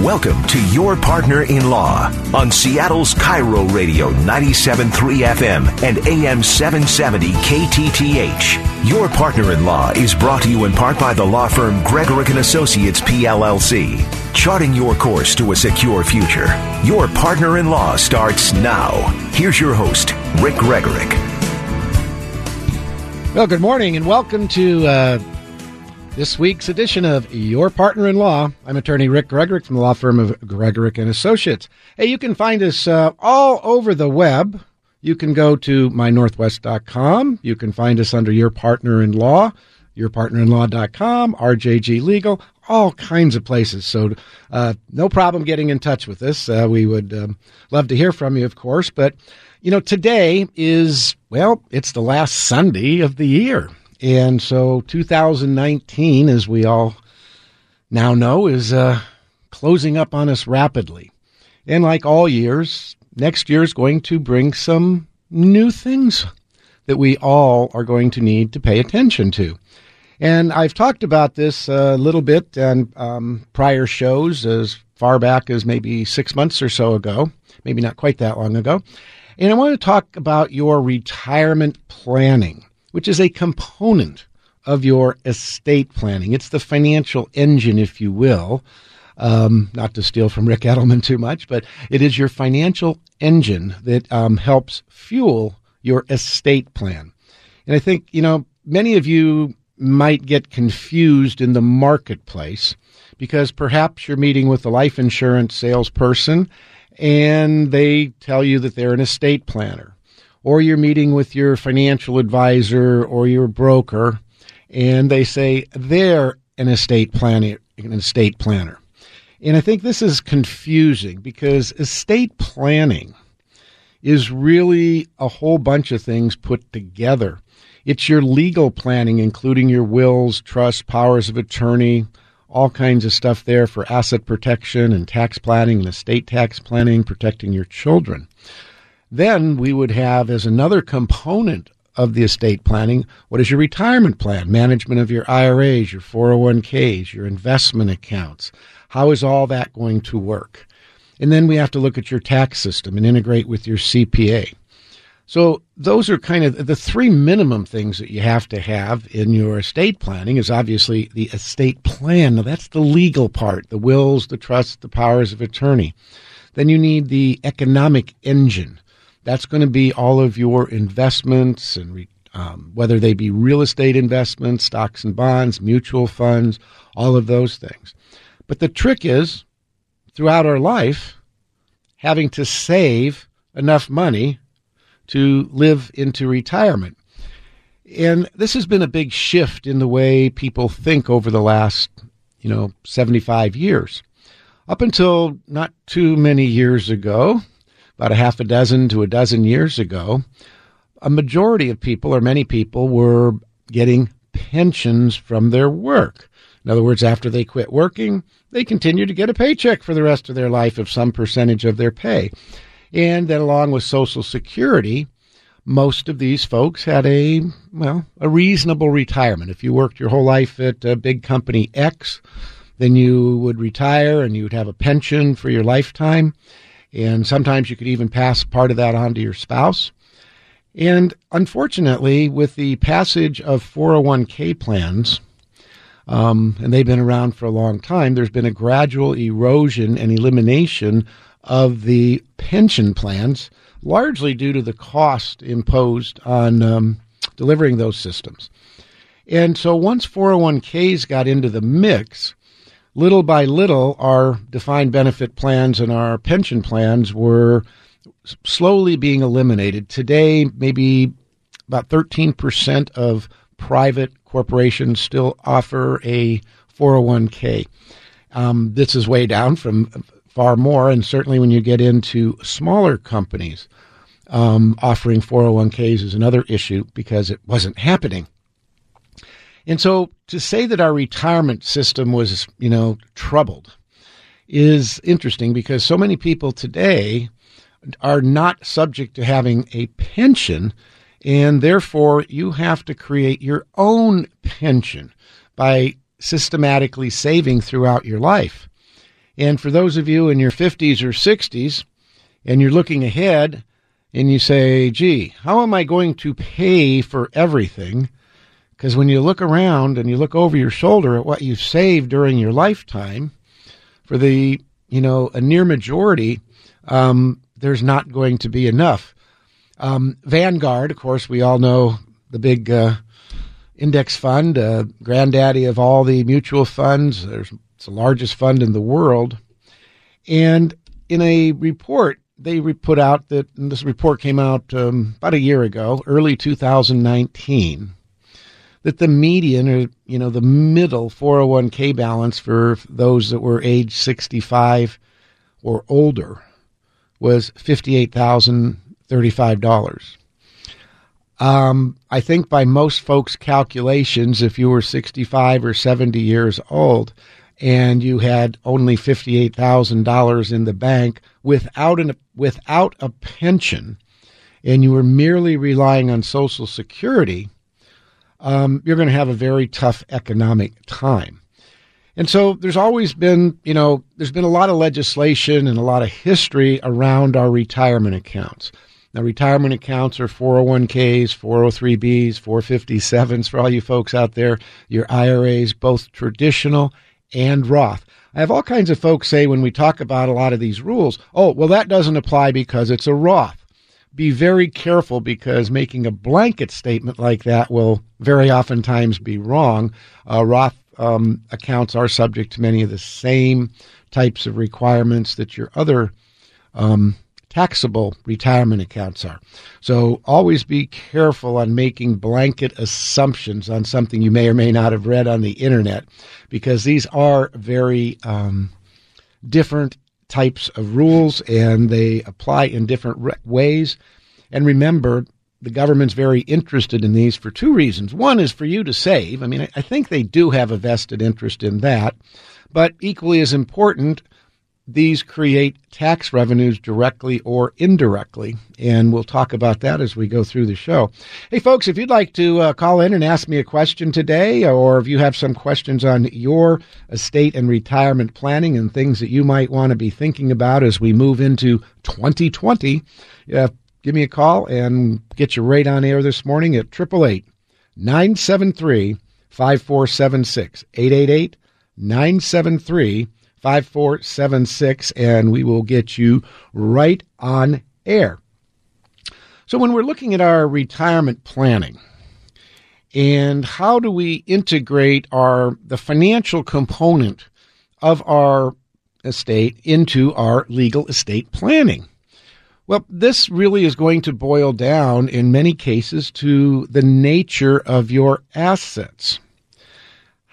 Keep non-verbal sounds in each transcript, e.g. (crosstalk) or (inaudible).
Welcome to Your Partner in Law on Seattle's KIRO Radio 97.3 FM and AM 770 KTTH. Your Partner in Law is brought to you in part by the law firm Gregorek Associates PLLC, charting your course to a secure future. Your Partner in Law starts now. Here's your host, Rick Gregorek. Well, good morning and welcome to uh, this week's edition of Your Partner in Law. I'm attorney Rick Gregorek from the law firm of Gregorek and Associates. Hey, you can find us uh, all over the web. You can go to mynorthwest.com. You can find us under Your Partner in Law, yourpartnerinlaw.com, RJG Legal, all kinds of places. So, uh, no problem getting in touch with us. Uh, we would um, love to hear from you, of course. But, you know, today is, well, it's the last Sunday of the year. And so 2019, as we all now know, is uh, closing up on us rapidly. And like all years, next year is going to bring some new things that we all are going to need to pay attention to. And I've talked about this a little bit on um, prior shows as far back as maybe six months or so ago, maybe not quite that long ago. And I want to talk about your retirement planning which is a component of your estate planning. It's the financial engine, if you will. Um, not to steal from Ric Edelman too much, but it is your financial engine that um, helps fuel your estate plan. And I think, you know, many of you might get confused in the marketplace because perhaps you're meeting with a life insurance salesperson and they tell you that they're an estate planner or you're meeting with your financial advisor or your broker, and they say they're an estate planner, an estate planner. And I think this is confusing because estate planning is really a whole bunch of things put together. It's your legal planning, including your wills, trusts, powers of attorney, all kinds of stuff there for asset protection and tax planning and estate tax planning, protecting your children. Then we would have as another component of the estate planning what is your retirement plan, management of your IRAs, your 401ks, your investment accounts. How is all that going to work? And then we have to look at your tax system and integrate with your CPA. So those are kind of the three minimum things that you have to have in your estate planning is obviously the estate plan. Now that's the legal part, the wills, the trusts, the powers of attorney. Then you need the economic engine. That's going to be all of your investments and um, whether they be real estate investments, stocks and bonds, mutual funds, all of those things. But the trick is, throughout our life, having to save enough money to live into retirement. And this has been a big shift in the way people think over the last, you know, 75 years. Up until not too many years ago, about a half a dozen to a dozen years ago, a majority of people, or many people, were getting pensions from their work. In other words, after they quit working, they continue to get a paycheck for the rest of their life of some percentage of their pay. And then, along with Social Security, most of these folks had a well a reasonable retirement. If you worked your whole life at a big company X, then you would retire and you would have a pension for your lifetime. And sometimes you could even pass part of that on to your spouse. And unfortunately, with the passage of 401k plans, um, and they've been around for a long time, there's been a gradual erosion and elimination of the pension plans, largely due to the cost imposed on um, delivering those systems. And so once 401ks got into the mix, little by little, our defined benefit plans and our pension plans were slowly being eliminated. Today, maybe about 13% of private corporations still offer a 401k. Um, this is way down from far more, and certainly when you get into smaller companies, um, offering 401ks is another issue because it wasn't happening. And so to say that our retirement system was, you know, troubled is interesting because so many people today are not subject to having a pension and therefore you have to create your own pension by systematically saving throughout your life. And for those of you in your 50s or 60s and you're looking ahead and you say, gee, how am I going to pay for everything? Because when you look around and you look over your shoulder at what you've saved during your lifetime, for the you know a near majority, um, there's not going to be enough. Um, Vanguard, of course, we all know the big uh, index fund, uh, granddaddy of all the mutual funds. There's, it's the largest fund in the world. And in a report, they put out that this report came out um, about a year ago, early 2019 that the median or you know the middle 401k balance for those that were age 65 or older was $58,035. Um, I think by most folks' calculations, if you were 65 or 70 years old and you had only $58,000 in the bank without an without a pension and you were merely relying on social security, um, you're going to have a very tough economic time. And so there's always been, you know, there's been a lot of legislation and a lot of history around our retirement accounts. Now, retirement accounts are 401ks, 403bs, 457s for all you folks out there, your IRAs, both traditional and Roth. I have all kinds of folks say when we talk about a lot of these rules, oh, well, that doesn't apply because it's a Roth be very careful because making a blanket statement like that will very oftentimes be wrong. Uh, Roth um, accounts are subject to many of the same types of requirements that your other um, taxable retirement accounts are. So always be careful on making blanket assumptions on something you may or may not have read on the internet because these are very um, different types of rules and they apply in different re- ways. And remember, the government's very interested in these for two reasons. One is for you to save. I mean, I think they do have a vested interest in that. But equally as important, these create tax revenues directly or indirectly. And we'll talk about that as we go through the show. Hey, folks, if you'd like to uh, call in and ask me a question today, or if you have some questions on your estate and retirement planning and things that you might want to be thinking about as we move into 2020, uh, give me a call and get you right on air this morning at 888 973 5476. 888 973 5476, and we will get you right on air. So, when we're looking at our retirement planning, and how do we integrate our the financial component of our estate into our legal estate planning? Well, this really is going to boil down in many cases to the nature of your assets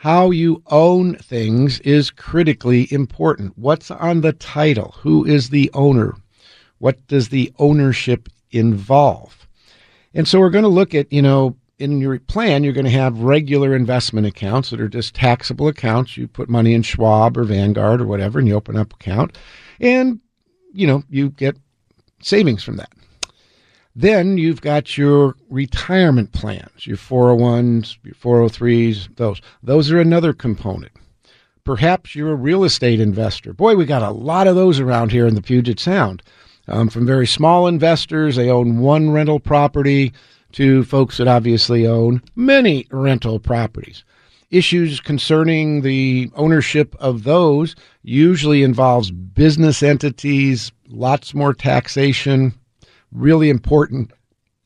how you own things is critically important. What's on the title? Who is the owner? What does the ownership involve? And so we're going to look at, you know, in your plan, you're going to have regular investment accounts that are just taxable accounts. You put money in Schwab or Vanguard or whatever, and you open up account, and you know you get savings from that. Then you've got your retirement plans, your 401s, your 403s, those. Those are another component. Perhaps you're a real estate investor. Boy, we got a lot of those around here in the Puget Sound. Um, from very small investors, they own one rental property, to folks that obviously own many rental properties. Issues concerning the ownership of those usually involves business entities, lots more taxation, really important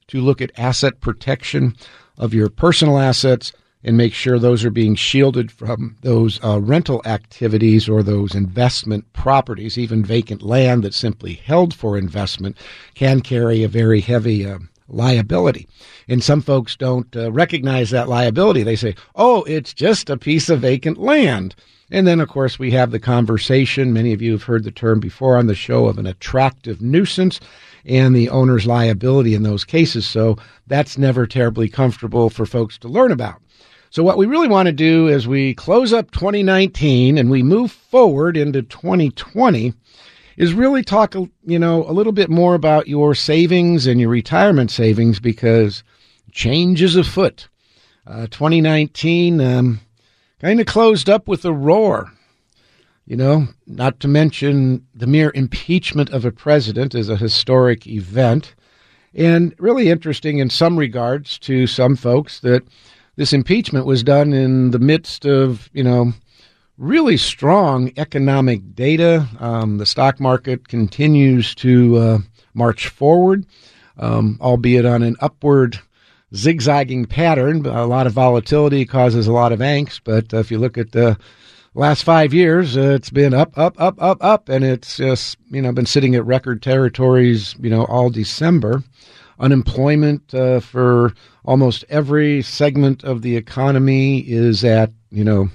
to look at asset protection of your personal assets and make sure those are being shielded from those uh, rental activities or those investment properties. Even vacant land that's simply held for investment can carry a very heavy uh, liability. And some folks don't uh, recognize that liability. They say, oh, it's just a piece of vacant land. And then, of course, we have the conversation. Many of you have heard the term before on the show of an attractive nuisance and the owner's liability in those cases. So that's never terribly comfortable for folks to learn about. So, what we really want to do is we close up 2019 and we move forward into 2020 is really talk, you know, a little bit more about your savings and your retirement savings because change is afoot. Uh, 2019 um, kind of closed up with a roar. You know, not to mention the mere impeachment of a president is a historic event. And really interesting in some regards to some folks that this impeachment was done in the midst of, you know, really strong economic data. Um, the stock market continues to uh, march forward, um, albeit on an upward zigzagging pattern. A lot of volatility causes a lot of angst, but if you look at the last five years, it's been up, up, up, up, up, and it's just you know been sitting at record territories. You know, all December. Unemployment uh, for almost every segment of the economy is at you know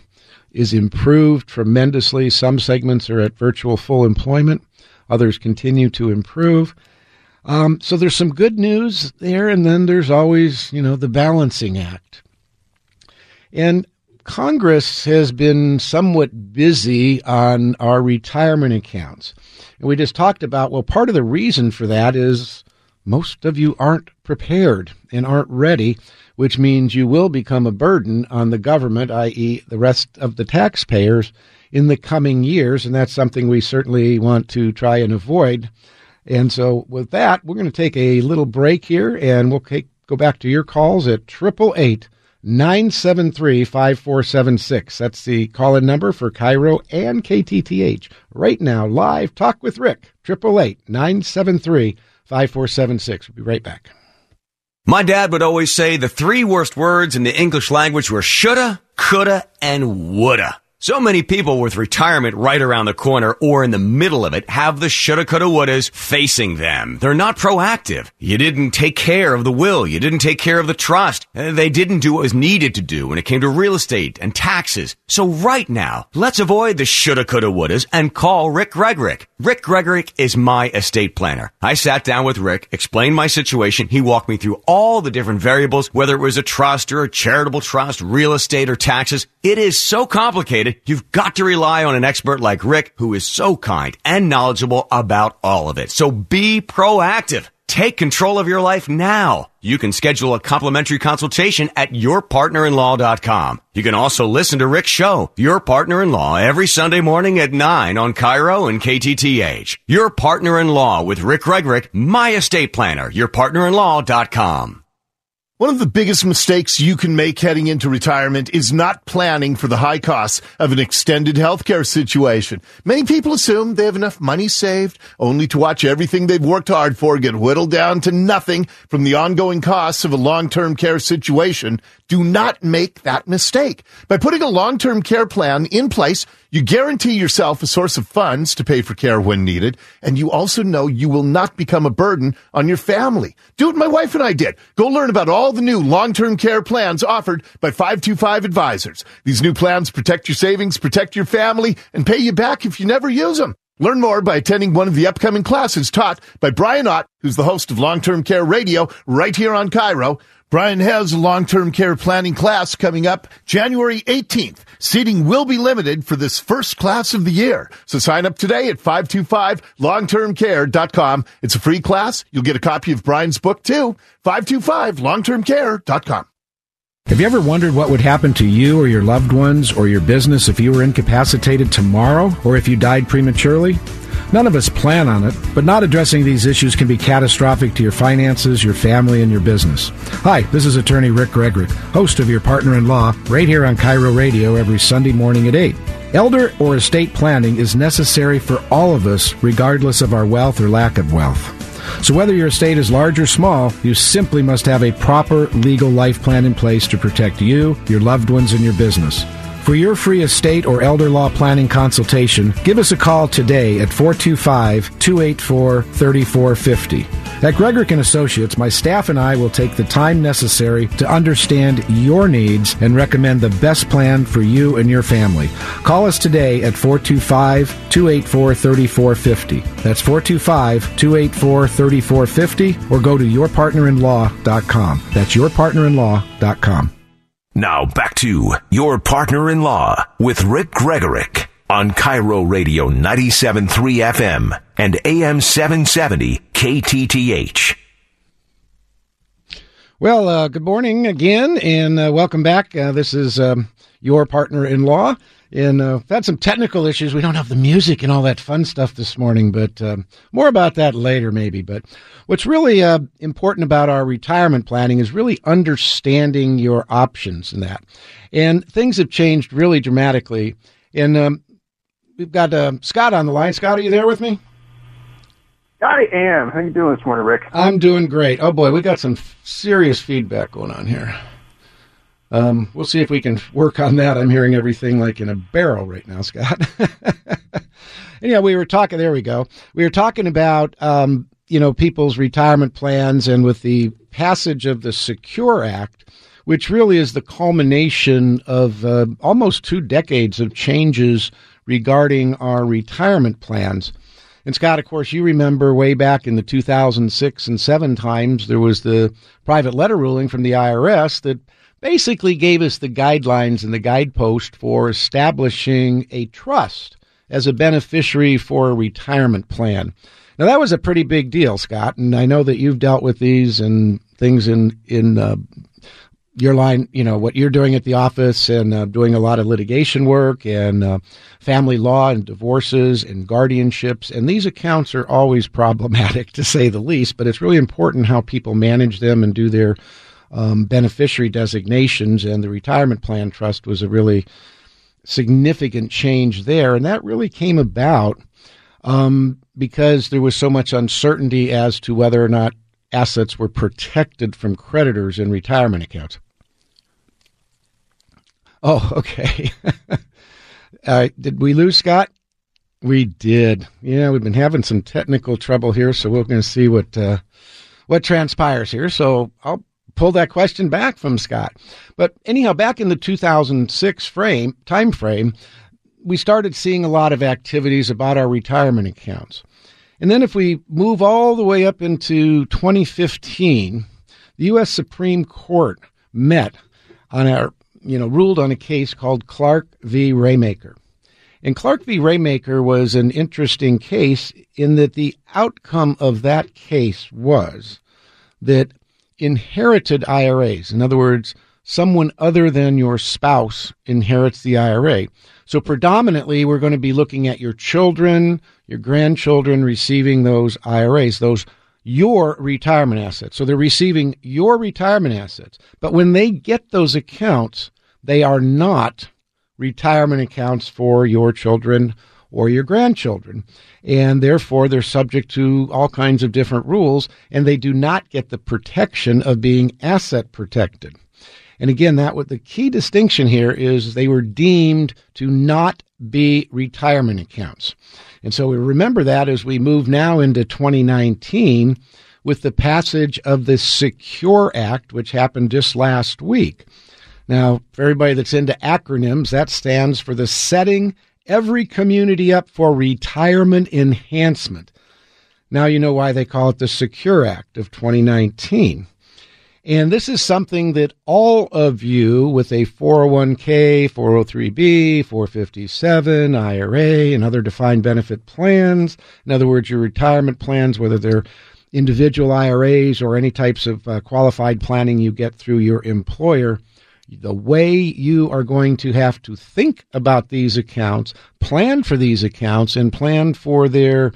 is improved tremendously. Some segments are at virtual full employment. Others continue to improve. Um, so there's some good news there, and then there's always, you know, the balancing act. And Congress has been somewhat busy on our retirement accounts. And we just talked about, well, part of the reason for that is most of you aren't prepared and aren't ready, which means you will become a burden on the government, i.e., the rest of the taxpayers, in the coming years. And that's something we certainly want to try and avoid. And so, with that, we're going to take a little break here and we'll take, go back to your calls at 888 973 5476. That's the call in number for KIRO and KTTH. Right now, live Talk with Rick, 888 973 5476. We'll be right back. My dad would always say the three worst words in the English language were shoulda, coulda, and woulda. So many people with retirement right around the corner or in the middle of it have the shoulda, coulda, wouldas facing them. They're not proactive. You didn't take care of the will. You didn't take care of the trust. Uh, they didn't do what was needed to do when it came to real estate and taxes. So right now, let's avoid the shoulda, coulda, wouldas and call Rick Gregorek. Rick Gregorek is my estate planner. I sat down with Rick, explained my situation. He walked me through all the different variables, whether it was a trust or a charitable trust, real estate or taxes. It is so complicated you've got to rely on an expert like Rick, who is so kind and knowledgeable about all of it. So be proactive. Take control of your life now. You can schedule a complimentary consultation at yourpartnerinlaw.com. You can also listen to Rick's show, Your Partner in Law, every Sunday morning at 9 on KIRO and KTTH. Your Partner in Law with Rick Gregorek, my estate planner, yourpartnerinlaw.com. One of the biggest mistakes you can make heading into retirement is not planning for the high costs of an extended healthcare situation. Many people assume they have enough money saved only to watch everything they've worked hard for get whittled down to nothing from the ongoing costs of a long-term care situation. Do not make that mistake. By putting a long-term care plan in place, you guarantee yourself a source of funds to pay for care when needed, and you also know you will not become a burden on your family. Do what my wife and I did. Go learn about all the new long-term care plans offered by 525 Advisors. These new plans protect your savings, protect your family, and pay you back if you never use them. Learn more by attending one of the upcoming classes taught by Brian Ott, who's the host of Long-Term Care Radio right here on KIRO. Brian has a long-term care planning class coming up January 18th. Seating will be limited for this first class of the year. So sign up today at 525longtermcare.com. It's a free class. You'll get a copy of Brian's book too. 525longtermcare.com. Have you ever wondered what would happen to you or your loved ones or your business if you were incapacitated tomorrow or if you died prematurely? None of us plan on it, but not addressing these issues can be catastrophic to your finances, your family, and your business. Hi, this is attorney Rick Gregorek, host of Your Partner in Law, right here on KIRO Radio every Sunday morning at 8. Elder or estate planning is necessary for all of us, regardless of our wealth or lack of wealth. So, whether your estate is large or small, you simply must have a proper legal life plan in place to protect you, your loved ones, and your business. For your free estate or elder law planning consultation, give us a call today at 425 284 3450. At Gregorek and Associates, my staff and I will take the time necessary to understand your needs and recommend the best plan for you and your family. Call us today at 425 284 3450. That's 425 284 3450 or go to yourpartnerinlaw.com. That's yourpartnerinlaw.com. Now back to your partner in law with Rick Gregorek on KIRO Radio 97.3 FM and AM 770 KTTH. Well, uh, good morning again and uh, welcome back. Uh, this is um, your partner in law. And uh, had some technical issues. We don't have the music and all that fun stuff this morning, but uh, more about that later, maybe. But what's really uh, important about our retirement planning is really understanding your options in that. And things have changed really dramatically. And um, we've got uh, Scott on the line. Scott, are you there with me? I am. How you doing this morning, Rick? I'm doing great. Oh boy, we got some serious feedback going on here. Um, we'll see if we can work on that. I'm hearing everything like in a barrel right now, Scott. (laughs) yeah, we were talking. There we go. We were talking about um, you know people's retirement plans, and with the passage of the Secure Act, which really is the culmination of uh, almost two decades of changes regarding our retirement plans. And Scott, of course, you remember way back in the 2006 and 7 times, there was the private letter ruling from the IRS that basically gave us the guidelines and the guidepost for establishing a trust as a beneficiary for a retirement plan. Now that was a pretty big deal, Scott, and I know that you've dealt with these and things in in uh, your line, you know, what you're doing at the office and uh, doing a lot of litigation work and uh, family law and divorces and guardianships. And these accounts are always (laughs) problematic to say the least, but it's really important how people manage them and do their um, beneficiary designations, and the retirement plan trust was a really significant change there. And that really came about um, because there was so much uncertainty as to whether or not assets were protected from creditors in retirement accounts. Oh, (laughs) okay. uh, did we lose Scott? We did. Yeah, we've been having some technical trouble here, so we're going to see what uh, what transpires here. So I'll pull that question back from Scott. But anyhow, back in the 2006 frame time frame, we started seeing a lot of activities about our retirement accounts. And then if we move all the way up into 2015, the US Supreme Court met on our you know ruled on a case called Clark v. Rameker. And Clark v. Rameker was an interesting case in that the outcome of that case was that inherited IRAs. In other words, someone other than your spouse inherits the IRA. So predominantly, we're going to be looking at your children, your grandchildren receiving those IRAs, those your retirement assets. So they're receiving your retirement assets. But when they get those accounts, they are not retirement accounts for your children or your grandchildren. And therefore, they're subject to all kinds of different rules, and they do not get the protection of being asset protected. And again, that what the key distinction here is they were deemed to not be retirement accounts. And so we remember that as we move now into 2019 with the passage of the Secure Act, which happened just last week. Now, for everybody that's into acronyms, that stands for the Setting every community up for retirement enhancement. Now you know why they call it the Secure Act of 2019. And this is something that all of you with a 401k, 403b, 457, IRA, and other defined benefit plans, in other words, your retirement plans, whether they're individual IRAs or any types of uh, qualified planning you get through your employer, the way you are going to have to think about these accounts, plan for these accounts, and plan for their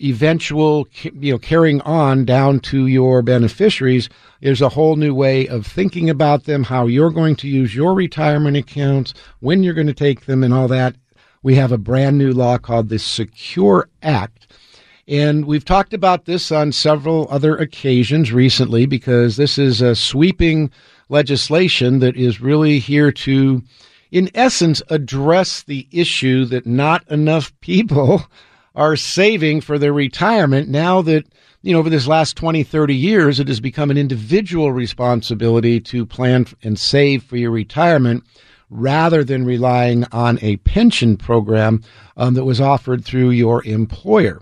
eventual you know carrying on down to your beneficiaries there's a whole new way of thinking about them how you're going to use your retirement accounts when you're going to take them and all that. We have a brand new law called the secure act. And we've talked about this on several other occasions recently because this is a sweeping legislation that is really here to, in essence, address the issue that not enough people (laughs) are saving for their retirement now that you know, over this last 20, 30 years, it has become an individual responsibility to plan and save for your retirement rather than relying on a pension program um, that was offered through your employer.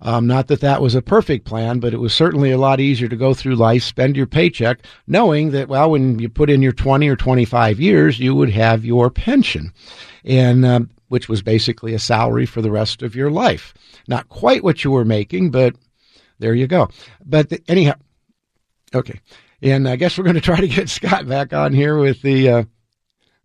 Um, not that that was a perfect plan, but it was certainly a lot easier to go through life, spend your paycheck, knowing that, well, when you put in your 20 or 25 years, you would have your pension. And, um, which was basically a salary for the rest of your life. Not quite what you were making, but there you go. But the, anyhow, okay. And I guess we're going to try to get (laughs) Scott back on here with the, uh,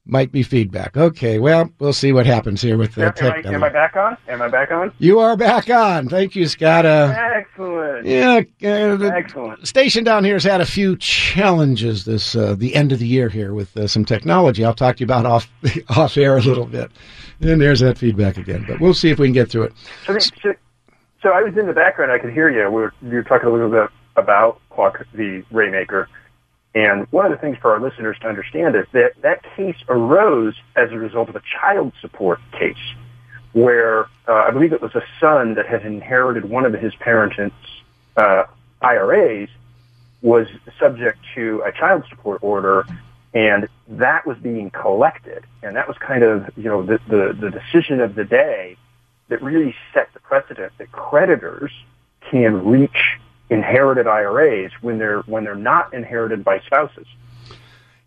might be feedback. Okay, well, we'll see what happens here with the am, tech. am, I, am I back on? Am I back on? You are back on. Thank you, Scott. Uh, Excellent. yeah, uh, the Excellent. station down here has had a few challenges this uh, the end of the year here with uh, some technology. I'll talk to you about off (laughs) off air a little bit. And there's that feedback again, but we'll see if we can get through it. So, so, so I was in the background. I could hear you. We were, you were talking a little bit about Quark, the Rameker. And one of the things for our listeners to understand is that that case arose as a result of a child support case where uh, I believe it was a son that had inherited one of his parents' uh, IRAs was subject to a child support order and that was being collected. And that was kind of, you know, the, the, the decision of the day that really set the precedent that creditors can reach inherited IRAs when they're when they're not inherited by spouses.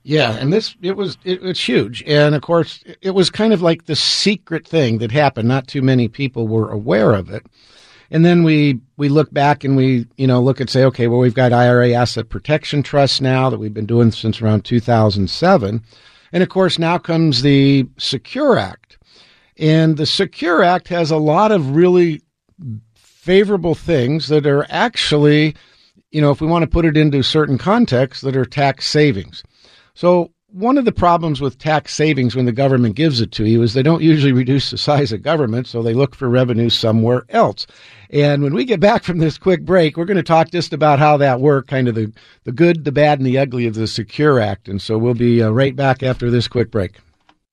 Yeah, and this it was it, it's huge, and of course it was kind of like the secret thing that happened. Not too many people were aware of it, and then we we look back and we you know look and say, okay, well we've got IRA asset protection trust now that we've been doing since around 2007, and of course now comes the Secure Act, and the Secure Act has a lot of really favorable things that are actually, you know, if we want to put it into certain contexts, that are tax savings. So one of the problems with tax savings when the government gives it to you is they don't usually reduce the size of government, so they look for revenue somewhere else. And when we get back from this quick break, we're going to talk just about how that worked, kind of the, the good, the bad, and the ugly of the Secure Act. And so we'll be uh, right back after this quick break.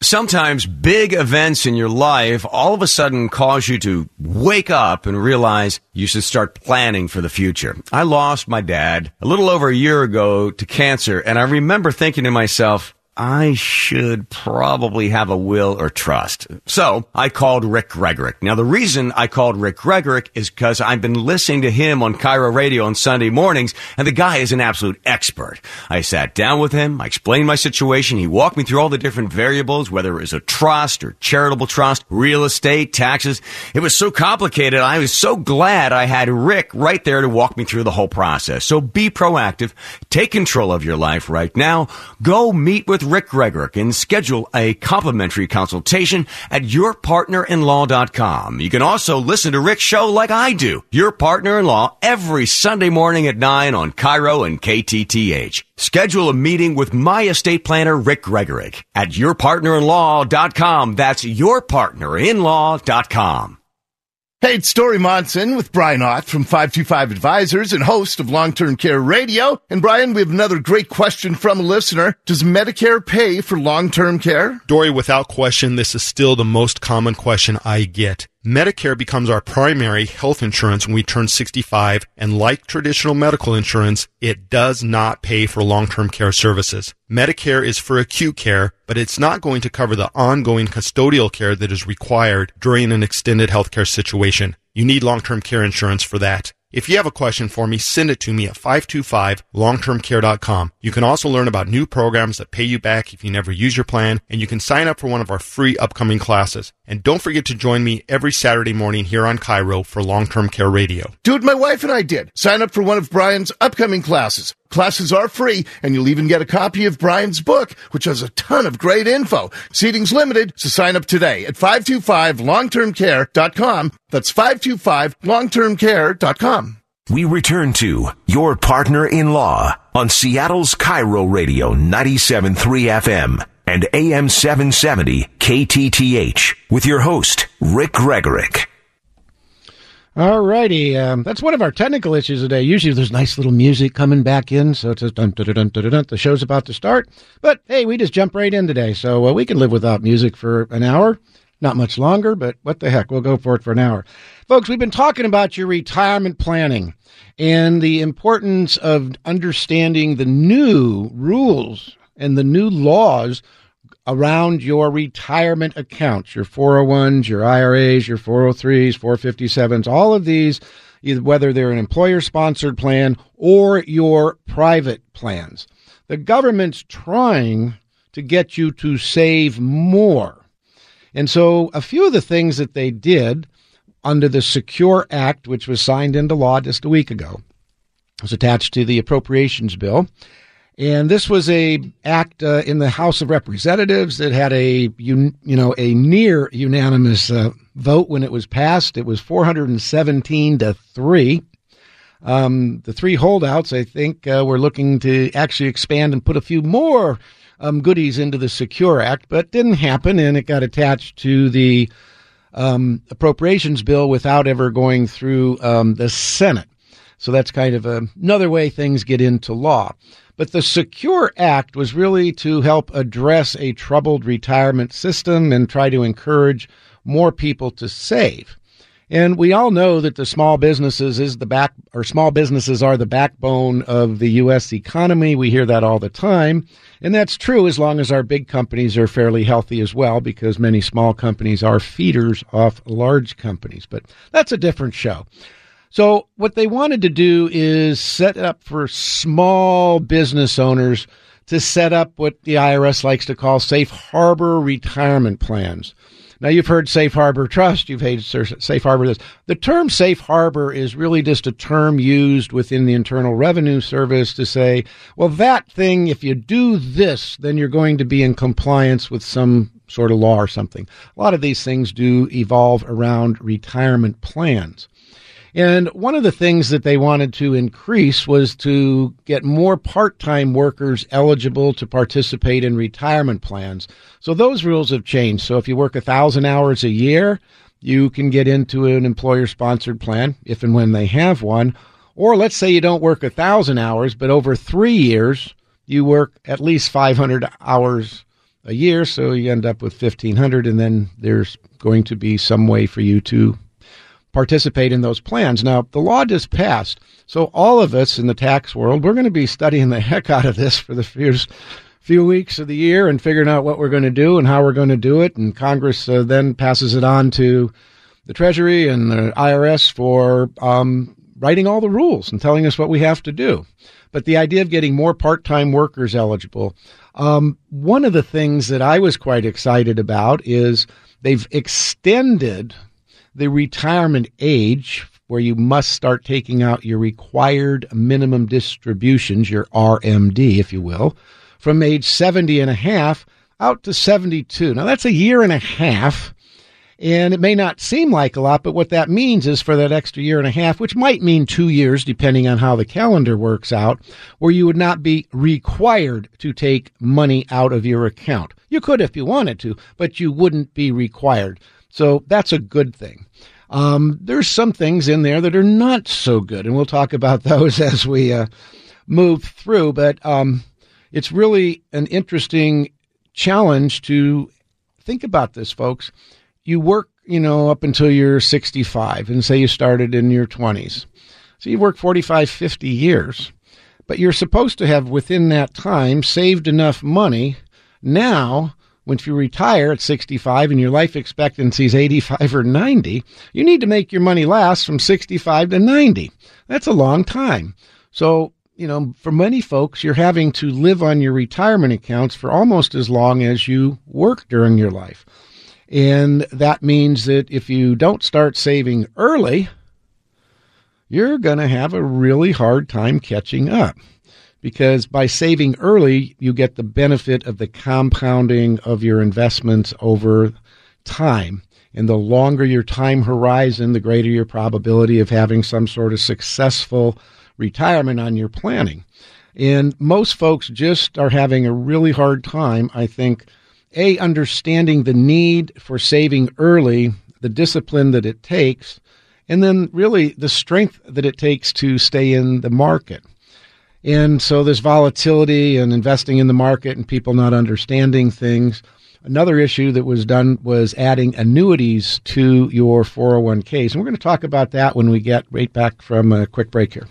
Sometimes big events in your life all of a sudden cause you to wake up and realize you should start planning for the future. I lost my dad a little over a year ago to cancer, and I remember thinking to myself, I should probably have a will or trust. So I called Rick Gregorek. Now the reason I called Rick Gregorek is because I've been listening to him on KIRO Radio on Sunday mornings and the guy is an absolute expert. I sat down with him. I explained my situation. He walked me through all the different variables, whether it was a trust or charitable trust, real estate, taxes. It was so complicated. I was so glad I had Rick right there to walk me through the whole process. So be proactive. Take control of your life right now. Go meet with Rick Gregorek and schedule a complimentary consultation at yourpartnerinlaw.com. You can also listen to Rick's show like I do, Your Partner in Law, every Sunday morning at 9 on KIRO and KTTH. Schedule a meeting with my estate planner, Rick Gregorek, at yourpartnerinlaw.com. That's yourpartnerinlaw.com. Hey, it's Dori Monson with Brian Ott from 525 Advisors and host of Long Term Care Radio. And Brian, we have another great question from a listener. Does Medicare pay for long term care? Dori, without question, this is still the most common question I get. Medicare becomes our primary health insurance when we turn 65, and like traditional medical insurance, it does not pay for long-term care services. Medicare is for acute care, but it's not going to cover the ongoing custodial care that is required during an extended healthcare situation. You need long-term care insurance for that. If you have a question for me, send it to me at 525longtermcare.com. You can also learn about new programs that pay you back if you never use your plan, and you can sign up for one of our free upcoming classes. And don't forget to join me every Saturday morning here on KIRO for Long Term Care Radio. Dude, my wife and I did. Sign up for one of Brian's upcoming classes. Classes are free, and you'll even get a copy of Brian's book, which has a ton of great info. Seating's limited, so sign up today at 525longtermcare.com. That's 525longtermcare.com. We return to Your Partner in Law on Seattle's KIRO Radio 97.3 FM and AM 770 KTTH with your host, Rick Gregorek. All righty. Um, that's one of our technical issues today. Usually there's nice little music coming back in, so it's just dun, dun, dun, dun, dun. The show's about to start. But hey, we just jump right in today, so uh, we can live without music for an hour. Not much longer, but what the heck? We'll go for it for an hour. Folks, we've been talking about your retirement planning and the importance of understanding the new rules and the new laws around your retirement accounts, your 401s, your IRAs, your 403s, 457s, all of these, whether they're an employer sponsored plan or your private plans. The government's trying to get you to save more. And so a few of the things that they did under the Secure Act, which was signed into law just a week ago, was attached to the appropriations bill. And this was a act uh, in the House of Representatives that had a you, you know a near unanimous uh, vote when it was passed. It was 417 to three. Um, the three holdouts, I think, uh, were looking to actually expand and put a few more um, goodies into the Secure Act, but didn't happen, and it got attached to the um, appropriations bill without ever going through um, the Senate. So that's kind of a, another way things get into law. But the Secure Act was really to help address a troubled retirement system and try to encourage more people to save. And we all know that the small businesses is the back or small businesses are the backbone of the US economy. We hear that all the time. And that's true as long as our big companies are fairly healthy as well because many small companies are feeders off large companies. But that's a different show. So what they wanted to do is set up for small business owners to set up what the IRS likes to call safe harbor retirement plans. Now you've heard safe harbor trust, you've heard safe harbor this. The term safe harbor is really just a term used within the Internal Revenue Service to say, well, that thing, if you do this, then you're going to be in compliance with some sort of law or something. A lot of these things do evolve around retirement plans. And one of the things that they wanted to increase was to get more part time workers eligible to participate in retirement plans. So those rules have changed. So if you work a thousand hours a year, you can get into an employer sponsored plan if and when they have one. Or let's say you don't work a thousand hours, but over three years, you work at least 500 hours a year. So you end up with 1500 and then there's going to be some way for you to participate in those plans. Now, the law just passed, so all of us in the tax world, we're going to be studying the (laughs) heck out of this for the first few weeks of the year and figuring out what we're going to do and how we're going to do it. And Congress uh, then passes it on to the Treasury and the IRS for um, writing all the rules and telling us what we have to do. But the idea of getting more part-time workers eligible, um, one of the things that I was quite excited about is they've extended the retirement age where you must start taking out your required minimum distributions, your RMD, if you will, from age 70 and a half out to 72. Now that's a year and a half. And it may not seem like a lot, but what that means is for that extra year and a half, which might mean two years, depending on how the calendar works out, where you would not be required to take money out of your account. You could if you wanted to, but you wouldn't be required. So that's a good thing. Um, there's some things in there that are not so good, and we'll talk about (laughs) those as we uh, move through. But um, it's really an interesting challenge to think about this, folks. You work, you know, up until you're 65, and say you started in your 20s. So you work 45, 50 years, but you're supposed to have within that time saved enough money now once you retire at 65 and your life expectancy is 85 or 90, you need to make your money last from 65 to 90. That's a long time. So, you know, for many folks, you're having to live on your retirement accounts for almost as long as you work during your life. And that means that if you don't start saving early, you're going to have a really hard time catching up because by saving early, you get the benefit of the compounding of your investments over time. And the longer your time horizon, the greater your probability of having some sort of successful retirement on your planning. And most folks just are having a really hard time, I think, A, understanding the need for saving early, the discipline that it takes, and then really the strength that it takes to stay in the market. And so there's volatility and investing in the market and people not understanding things. Another issue that was done was adding annuities to your 401ks. And we're going to talk about that when we get right back from a quick break here.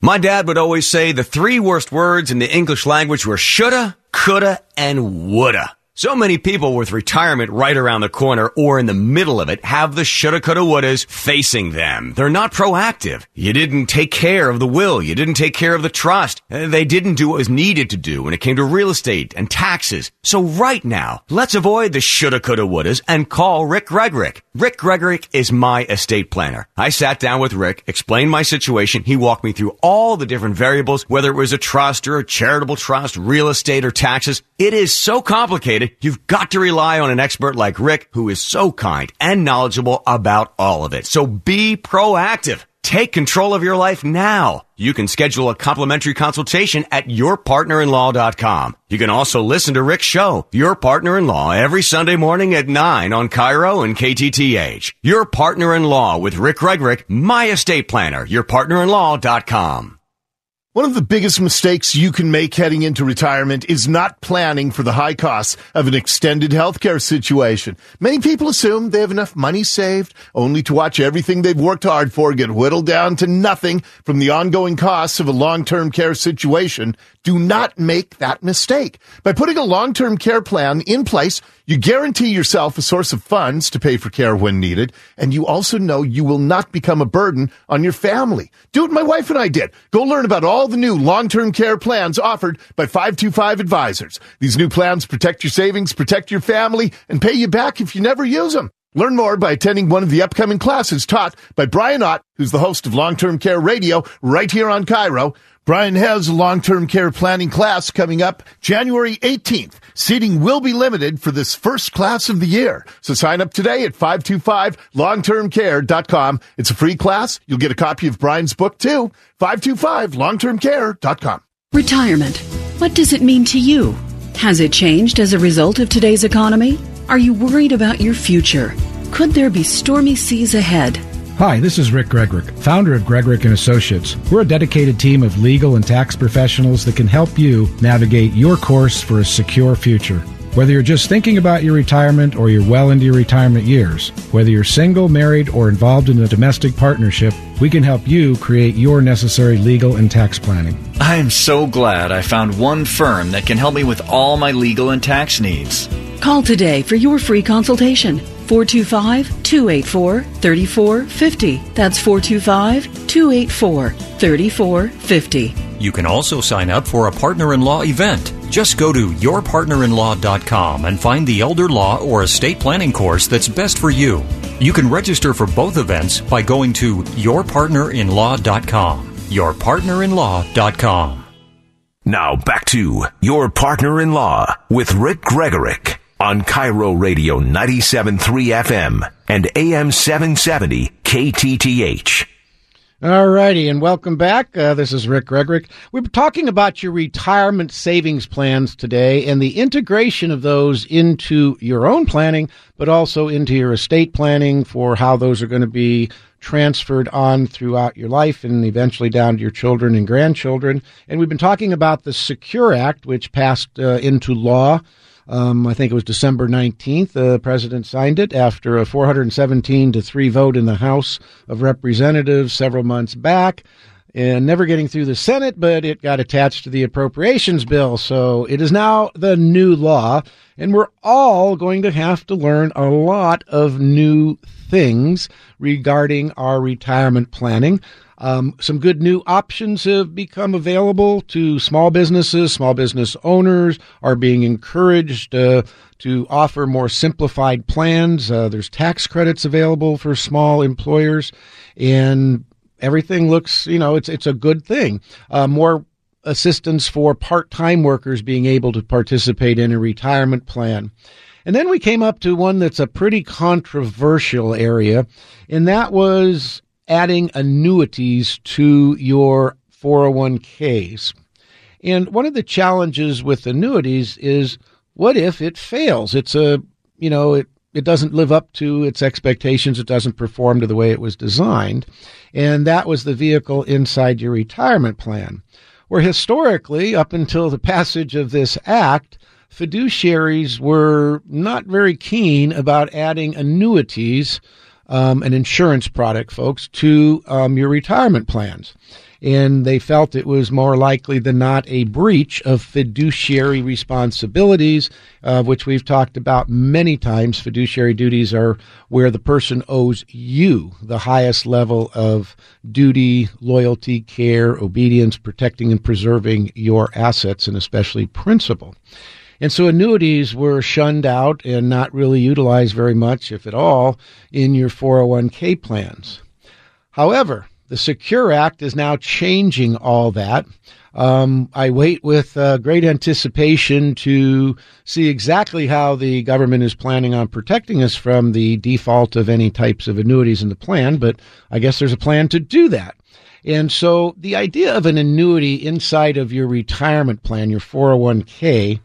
My dad would always say the three worst words in the English language were shoulda, coulda, and woulda. So many people with retirement right around the corner or in the middle of it have the shoulda, coulda, wouldas facing them. They're not proactive. You didn't take care of the will. You didn't take care of the trust. Uh, They didn't do what was needed to do when it came to real estate and taxes. So right now, let's avoid the shoulda, coulda, wouldas and call Rick Gregorek. Rick Gregorek is my estate planner. I sat down with Rick, explained my situation. He walked me through all the different variables, whether it was a trust or a charitable trust, real estate or taxes. It is so complicated. You've got to rely on an expert like Rick, who is so kind and knowledgeable about all of it. So be proactive. Take control of your life now. You can schedule a complimentary consultation at yourpartnerinlaw.com. You can also listen to Rick's show, Your Partner in Law, every Sunday morning at 9 on KIRO and KTTH. Your Partner in Law with Rick Gregorek, my estate planner, yourpartnerinlaw.com. One of the biggest mistakes you can make heading into retirement is not planning for the high costs of an extended healthcare situation. Many people assume they have enough money saved only to watch everything they've worked hard for get whittled down to nothing from the ongoing costs of a long-term care situation. Do not make that mistake. By putting a long-term care plan in place, you guarantee yourself a source of funds to pay for care when needed, and you also know you will not become a burden on your family. Do what my wife and I did. Go learn about all the new long-term care plans offered by 525 Advisors. These new plans protect your savings, protect your family, and pay you back if you never use them. Learn more by attending one of the upcoming classes taught by Brian Ott, who's the host of Long-Term Care Radio right here on KIRO. Brian has a long-term care planning class coming up January 18th. Seating will be limited for this first class of the year. So sign up today at 525longtermcare.com. It's a free class. You'll get a copy of Brian's book too. 525longtermcare.com. Retirement. What does it mean to you? Has it changed as a result of today's economy? Are you worried about your future? Could there be stormy seas ahead? Hi, this is Rick Gregorek, founder of Gregorek and Associates. We're a dedicated team of legal and tax professionals that can help you navigate your course for a secure future. Whether you're just thinking about your retirement or you're well into your retirement years, whether you're single, married, or involved in a domestic partnership, we can help you create your necessary legal and tax planning. I am so glad I found one firm that can help me with all my legal and tax needs. Call today for your free consultation. 425 284 3450. That's 425 284 3450. You can also sign up for a partner in law event. Just go to yourpartnerinlaw.com and find the elder law or estate planning course that's best for you. You can register for both events by going to yourpartnerinlaw.com. Yourpartnerinlaw.com. Now back to Your Partner in Law with Rick Gregorek on KIRO Radio 97.3 FM and AM 770 KTTH. All righty, and welcome back. Uh, this is Rick Gregorek. We're talking about your retirement savings plans today and the integration of those into your own planning, but also into your estate planning for how those are going to be transferred on throughout your life and eventually down to your children and grandchildren. And we've been talking about the Secure Act, which passed uh, into law. Um, I think it was December 19th. The president signed it after a 417 to 3 vote in the House of Representatives several months back. And never getting through the Senate, but it got attached to the appropriations bill. So it is now the new law. And we're all going to have to learn a lot of new things regarding our retirement planning. Um, some good new options have become available to small businesses. Small business owners are being encouraged uh, to offer more simplified plans. Uh, there's tax credits available for small employers, and everything looks, you know, it's it's a good thing. Uh, more assistance for part-time workers being able to participate in a retirement plan. And then we came up to one that's a pretty controversial area, and that was adding annuities to your 401ks. And one of the challenges with annuities is what if it fails? It's a, you know, it, it doesn't live up to its expectations. It doesn't perform to the way it was designed. And that was the vehicle inside your retirement plan. Where historically, up until the passage of this act, fiduciaries were not very keen about adding annuities um, an insurance product, folks, to um, your retirement plans. and they felt it was more likely than not a breach of fiduciary responsibilities, uh, which we've talked about many times. Fiduciary duties are where the person owes you the highest level of duty, loyalty, care, obedience, protecting and preserving your assets, and especially principal. And so annuities were shunned out and not really utilized very much, if at all, in your 401k plans. However, the Secure Act is now changing all that. Um, I wait with uh, great anticipation to see exactly how the government is planning on protecting us from the default of any types of annuities in the plan, but I guess there's a plan to do that. And so the idea of an annuity inside of your retirement plan, your 401k,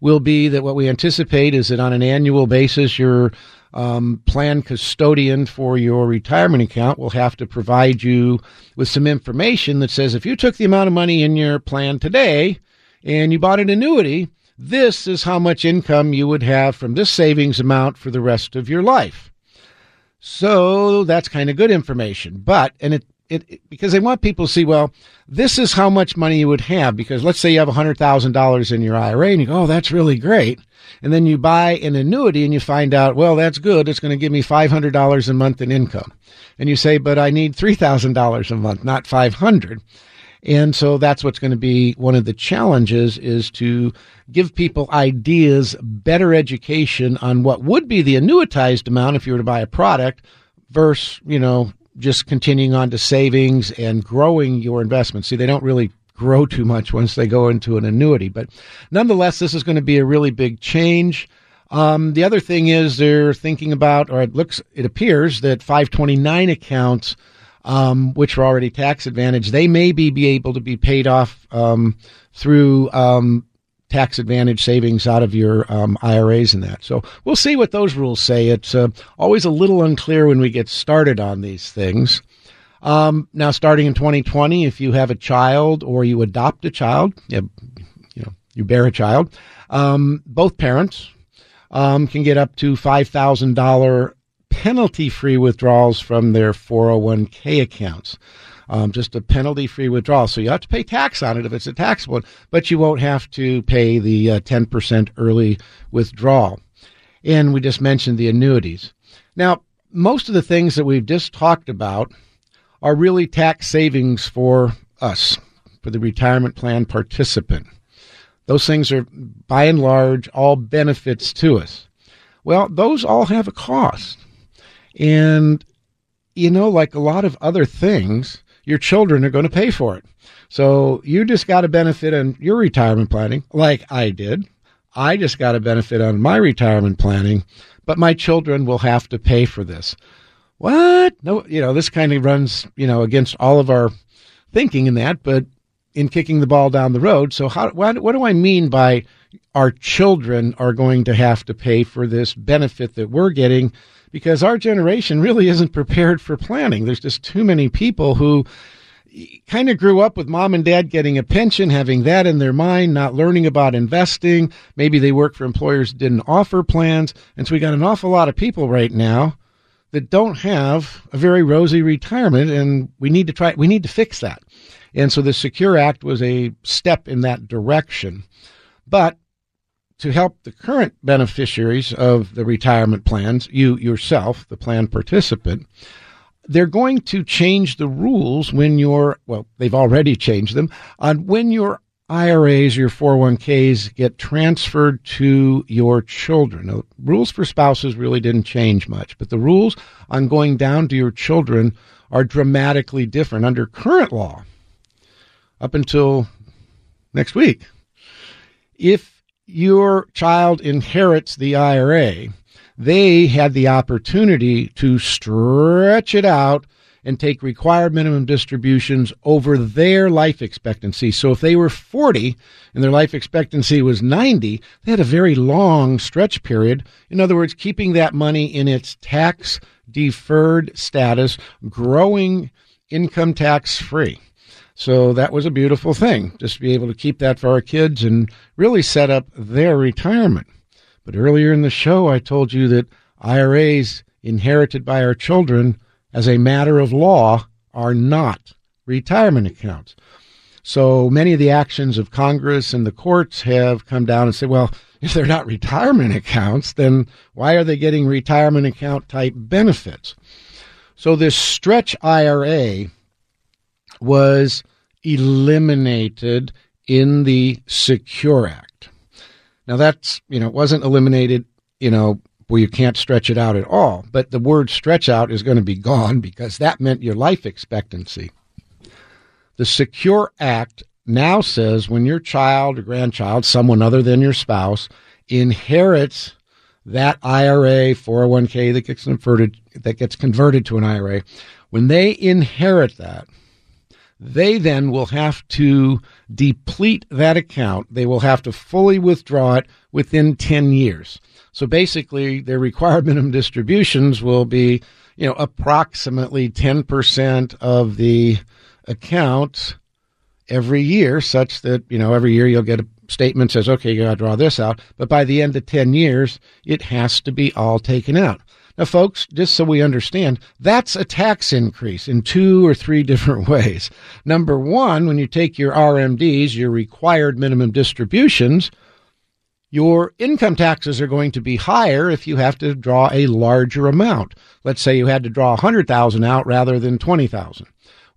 will be that what we anticipate is that on an annual basis, your um, plan custodian for your retirement account will have to provide you with some information that says if you took the amount of money in your plan today and you bought an annuity, this is how much income you would have from this savings amount for the rest of your life. So that's kind of good information. But, and it it, it, because they want people to see, well, this is how much money you would have. Because let's say you have $100,000 in your IRA and you go, oh, that's really great. And then you buy an annuity and you find out, well, that's good. It's going to give me $500 a month in income. And you say, but I need $3,000 a month, not 500. And so that's what's going to be one of the challenges is to give people ideas, better education on what would be the annuitized amount if you were to buy a product versus, you know, just continuing on to savings and growing your investments. See, they don't really grow too much once they go into an annuity, but nonetheless, this is going to be a really big change. Um, the other thing is they're thinking about, or it looks, it appears that 529 accounts, um, which are already tax advantage, they may be, be able to be paid off um, through um, tax advantage savings out of your um, IRAs and that. So we'll see what those rules say. It's uh, always a little unclear when we get started on these things. Um, now, starting in 2020, if you have a child or you adopt a child, you, you know, you bear a child, um, both parents um, can get up to $5,000 penalty free withdrawals from their 401k accounts um, just a penalty free withdrawal. So you have to pay tax on it if it's a taxable, one, but you won't have to pay the uh, 10% early withdrawal. And we just mentioned the annuities. Now, most of the things that we've just talked about are really tax savings for us, for the retirement plan participant. Those things are, by and large, all benefits to us. Well, those all have a cost. And, you know, like a lot of other things, your children are going to pay for it. So you just got to benefit on your retirement planning, like I did. I just got to benefit on my retirement planning, but my children will have to pay for this. What? No, you know, this kind of runs, you know, against all of our thinking in that, but in kicking the ball down the road. So how, what, what do I mean by our children are going to have to pay for this benefit that we're getting because our generation really isn't prepared for planning. There's just too many people who kind of grew up with mom and dad getting a pension, having that in their mind, not learning about investing. Maybe they work for employers didn't offer plans. And so we got an awful lot of people right now that don't have a very rosy retirement and we need to try we need to fix that. And so the Secure Act was a step in that direction. But to help the current beneficiaries of the retirement plans, you yourself, the plan participant, they're going to change the rules when your well, they've already changed them on when your IRAs, your 401ks get transferred to your children. Now, rules for spouses really didn't change much, but the rules on going down to your children are dramatically different under current law up until next week. If your child inherits the IRA, they had the opportunity to stretch it out and take required minimum distributions over their life expectancy. So if they were 40 and their life expectancy was 90, they had a very long stretch period. In other words, keeping that money in its tax deferred status, growing income tax free. So that was a beautiful thing, just to be able to keep that for our kids and really set up their retirement. But earlier in the show, I told you that IRAs inherited by our children as a matter of law are not retirement accounts. So many of the actions of Congress and the courts have come down and said, well, if they're not retirement accounts, then why are they getting retirement account type benefits? So this stretch IRA was eliminated in the Secure Act. Now that's, you know, it wasn't eliminated, you know, where you can't stretch it out at all, but the word stretch out is going to be (laughs) gone because that meant your life expectancy. The Secure Act now says when your child or grandchild, someone other than your spouse, inherits that IRA 401k that gets converted that gets converted to an IRA, when they inherit that, they then will have to deplete that account. They will have to fully withdraw it within 10 years. So basically, their required minimum distributions will be, you know, approximately 10% of the account every year, such that, you know, every year you'll get a statement says, okay, you got to draw this out. But by the end of 10 years, it has to be all taken out. Now, folks, just so we understand, that's a tax increase in two or three (laughs) different ways. Number one, when you take your RMDs, your required minimum distributions, your income taxes are going to be higher if you have to draw a larger amount. Let's say you had to draw 100,000 out rather than 20,000.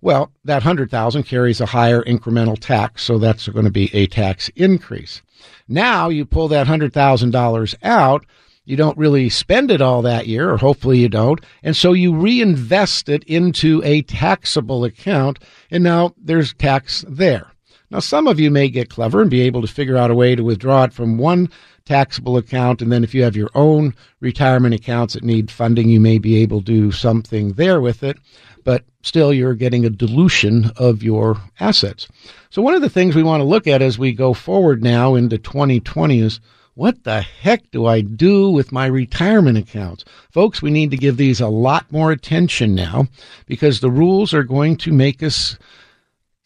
Well, that 100,000 carries a higher incremental tax, so that's going to be a tax increase. Now you pull that $100,000 out, you don't really spend it all that year, or hopefully you don't, and so you reinvest it into a taxable account, and now there's tax there. Now, some of you may get clever and be able to figure out a way to withdraw it from one taxable account. And then if you have your own retirement accounts that need funding, you may be able to do something there with it but still you're getting a dilution of your assets. So one of the things we want to look at as we go forward now into 2020 is what the heck do I do with my retirement accounts? Folks, we need to give these a lot more attention now because the rules are going to make us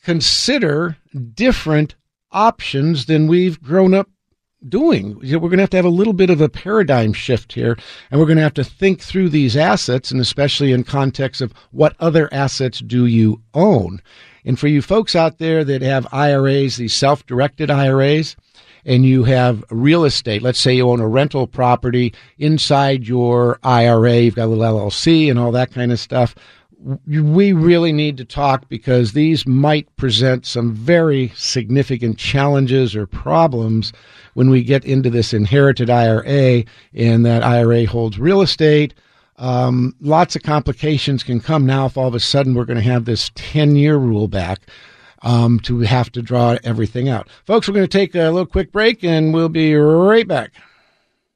consider different options than we've grown up doing. We're going to have to have a little bit of a paradigm shift here, and we're going to have to think through these assets, and especially in context of what other assets do you own. And for you folks out there that have IRAs, these self-directed IRAs, and you have real estate, let's say you own a rental property inside your IRA, you've got a little LLC and all that kind of stuff we really need to talk because these might present some very significant challenges or problems when we get into this inherited IRA and that IRA holds real estate. Um, lots of complications can come now if all of a sudden we're going to have this 10 year rule back. Um, to have to draw everything out. Folks, we're going to take a little quick break and we'll be right back.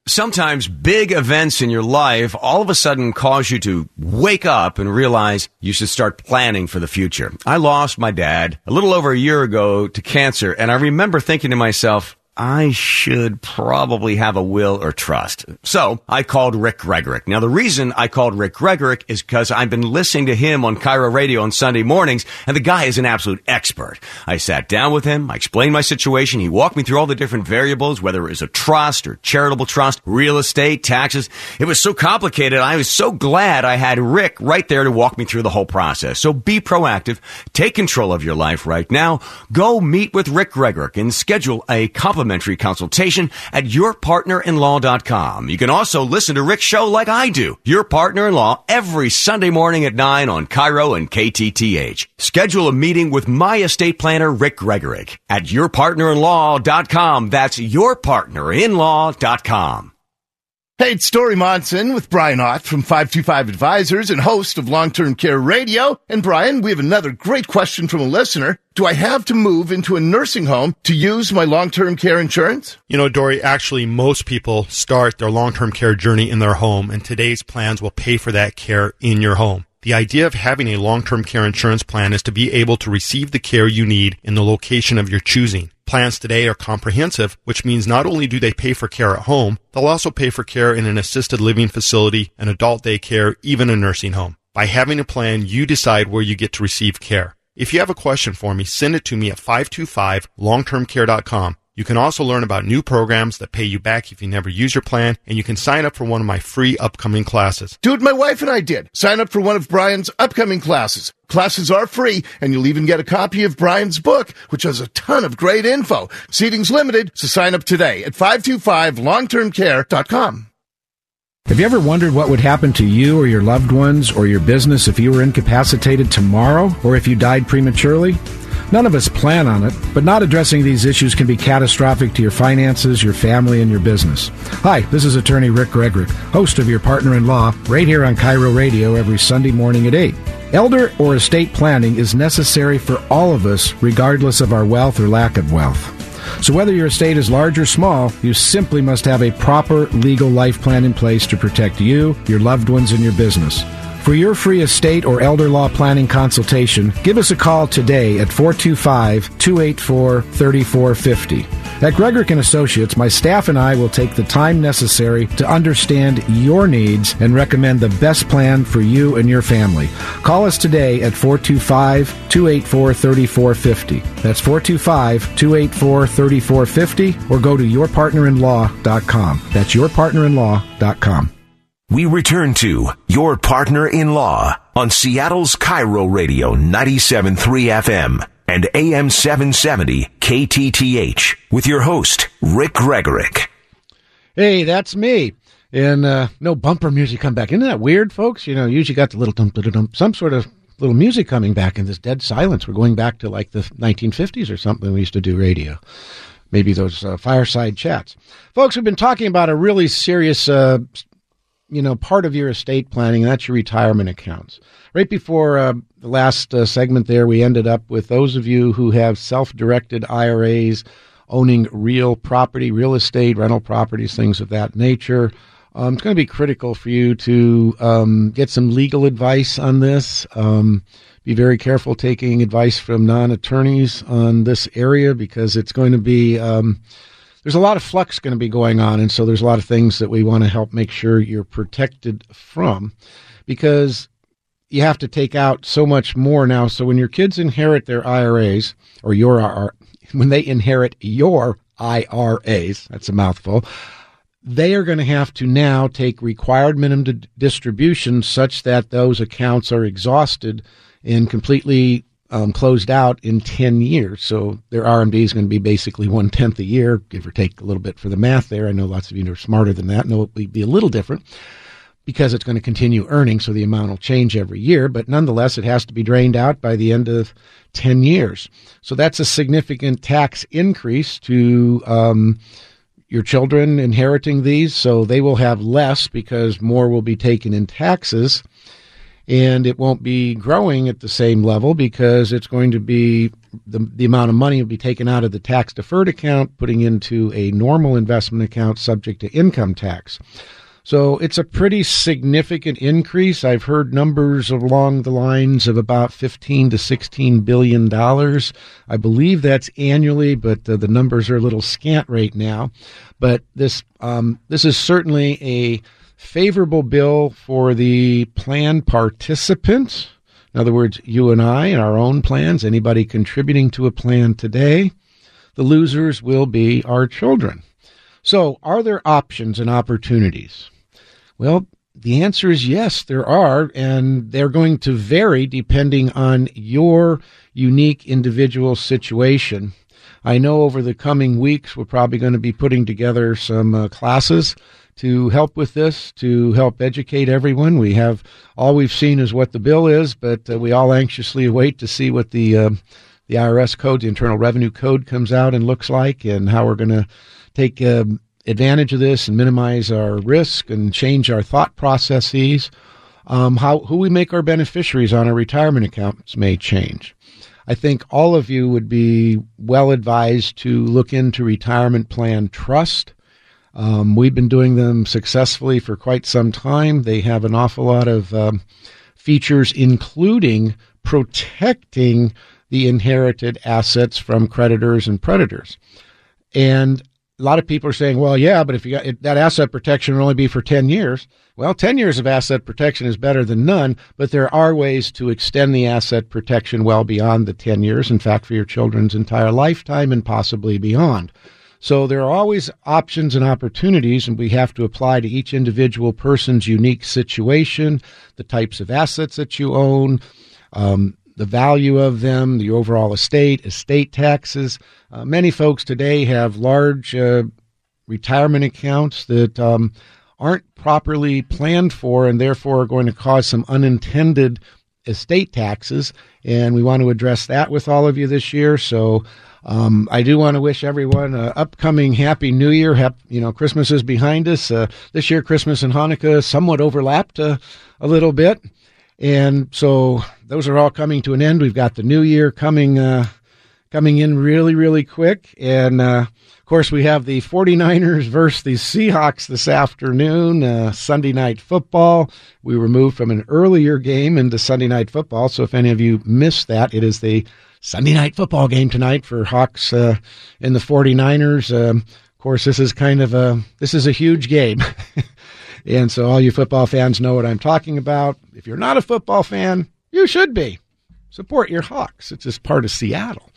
Sometimes big events in your life all of a sudden cause you to wake up and realize you should start planning for the future. I lost my dad a little over a year ago to cancer, and I remember thinking to myself, I should probably have a will or trust. So I called Rick Gregorek. Now the reason I called Rick Gregorek is because I've been listening to him on KIRO Radio on Sunday mornings, and the guy is an absolute expert. I sat down with him, I explained my situation, he walked me through all the different variables, whether it was a trust or charitable trust, real estate, taxes. It was so complicated, I was so glad I had Rick right there to walk me through the whole process. So be proactive, take control of your life right now, go meet with Rick Gregorek and schedule a complimentary complimentary consultation at yourpartnerinlaw.com. You can also listen to Rick's show like I do, Your Partner in Law, every Sunday morning at 9 on KIRO and KTTH. Schedule a meeting with my estate planner, Rick Gregorek, at yourpartnerinlaw.com. That's yourpartnerinlaw.com. Hey, it's Dori Monson with Brian Ott from 525 Advisors and host of Long Term Care Radio. And Brian, we have another great question from a listener. Do I have to move into a nursing home to use my long term care insurance? You know, Dori, actually, most people start their long term care journey in their home, and today's plans will pay for that care in your home. The idea of having a long-term care insurance plan is to be able to receive the care you need in the location of your choosing. Plans today are comprehensive, which means not only do they pay for care at home, they'll also pay for care in an assisted living facility, an adult daycare, even a nursing home. By having a plan, you decide where you get to receive care. If you have a question for me, send it to me at 525longtermcare.com. You can also learn about new programs that pay you back if you never use your plan, and you can sign up for one of my free upcoming classes. Dude, my wife and I did. Sign up for one of Brian's upcoming classes. Classes are free, and you'll even get a copy of Brian's book, which has a ton of great info. Seating's limited, so sign up today at 525longtermcare.com. Have you ever wondered what would happen to you or your loved ones or your business if you were incapacitated tomorrow or if you died prematurely? None of us plan on it, but not addressing these issues can be catastrophic to your finances, your family, and your business. Hi, this is attorney Rick Gregorek, host of Your Partner in Law, right here on KIRO Radio every Sunday morning at 8. Elder or estate planning is necessary for all of us, regardless of our wealth or lack of wealth. So, whether your estate is large or small, you simply must have a proper legal life plan in place to protect you, your loved ones, and your business. For your free estate or elder law planning consultation, give us a call today at 425 284 3450. At Gregorek and Associates, my staff and I will take the time necessary to understand your needs and recommend the best plan for you and your family. Call us today at 425 284 3450. That's 425 284 3450 or go to yourpartnerinlaw.com. That's yourpartnerinlaw.com. We return to Your Partner in Law on Seattle's KIRO Radio 97.3 FM and AM 770 KTTH with your host, Rick Gregorek. Hey, that's me. And uh, no bumper music come back. Isn't that weird, folks? You know, usually got the little dump, dump, some sort of little music coming back in this dead silence. We're going back to like the 1950s or something. We used to do radio. Maybe those uh, fireside chats. Folks, we've been talking about a really serious uh, you know, part of your estate planning, and that's your retirement accounts. Right before uh, the last uh, segment there, we ended up with those of you who have self directed IRAs owning real property, real estate, rental properties, things of that nature. Um, it's going to be critical for you to um, get some legal advice on this. Um, be very careful taking advice from non attorneys on this area because it's going to be um, there's a lot of flux going to be going on, and so there's a lot of things that we want to help make sure you're protected from, because you have to take out so much more now. So when your kids inherit their IRAs or your when they inherit your IRAs, that's a mouthful. They are going to have to now take required minimum distributions such that those accounts are exhausted and completely um, closed out in 10 years. So their RMD is going to be basically one tenth a year, give or take a little bit for the math there. I know lots of you are smarter than that. No, it will be a little different because it's going to continue earning, so the amount will change every year. But nonetheless, it has to be drained out by the end of 10 years. So that's a significant tax increase to um, your children inheriting these. So they will have less because more will be taken in taxes and it won't be growing at the same level because it's going to be the, the amount of money will be taken out of the tax deferred account, putting into a normal investment account subject to income tax. So it's a pretty significant increase. I've heard numbers along the lines of about 15 to 16 billion dollars. I believe that's annually, but uh, the numbers are a little scant right now. But this um, this is certainly a favorable bill for the plan participants. In other words, you and I and our own plans, anybody contributing to a plan today. The losers will be our children. So, are there options and opportunities? Well, the answer is yes, there are, and they're going to vary depending on your unique individual situation. I know over the coming weeks, we're probably going to be putting together some uh, classes to help with this, to help educate everyone. We have all we've seen is what the bill is, but uh, we all anxiously await to see what the uh, the IRS code, the Internal Revenue Code, comes out and looks like, and how we're going to take um, advantage of this and minimize our risk and change our thought processes. Um, how who we make our beneficiaries on our retirement accounts may change. I think all of you would be well advised to look into retirement plan trust. Um, we've been doing them successfully for quite some time. They have an awful lot of um, features, including protecting the inherited assets from creditors and predators. And a lot of people are saying, well, yeah, but if you got that asset protection will only be for 10 years. Well, 10 years of asset protection is better than none, but there are ways to extend the asset protection well beyond the 10 years. In fact, for your children's entire lifetime and possibly beyond. So there are always options and opportunities, and we have to apply to each individual person's unique situation, the types of assets that you own, um, the value of them, the overall estate, estate taxes. Uh, many folks today have large uh, retirement accounts that um, aren't properly planned for and therefore are going to cause some unintended estate taxes. And we want to address that with all of you this year. So um, I do want to wish everyone an upcoming Happy New Year. Hap- you know, Christmas is behind us. Uh, this year, Christmas and Hanukkah somewhat overlapped uh, a little bit. And so those are all coming to an end. We've got the new year coming, uh, coming in really, really quick. And, uh, of course, we have the 49ers versus the Seahawks this afternoon, uh, Sunday night football. We were moved from an earlier game into Sunday night football. So if any of you missed that, it is the Sunday night football game tonight for Hawks uh, the 49ers. Um, of course, this is kind of a this is a huge game, (laughs) and so all you football fans know what I'm talking about. If you're not a football fan, you should be. Support your Hawks. It's just part of Seattle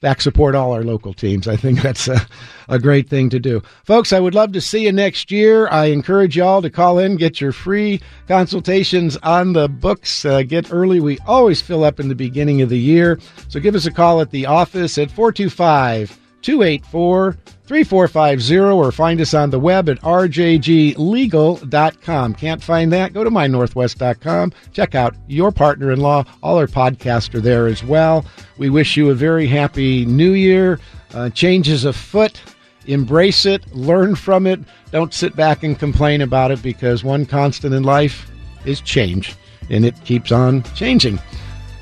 back support all our local teams. I think that's a, a great thing to do. Folks, I would love to see you next year. I encourage y'all to call in, get your free consultations on the books. Uh, get early. We always fill up in the beginning of the year. So give us a call at the office at 425 284 3450 or find us on the web at rjglegal.com. Can't find that? Go to mynorthwest.com. Check out your partner in law. All our podcasts are there as well. We wish you a very happy new year. Uh, changes afoot. Embrace it, learn from it. Don't sit back and complain about it because one constant in life is change, and it keeps on changing.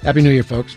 Happy New Year, folks.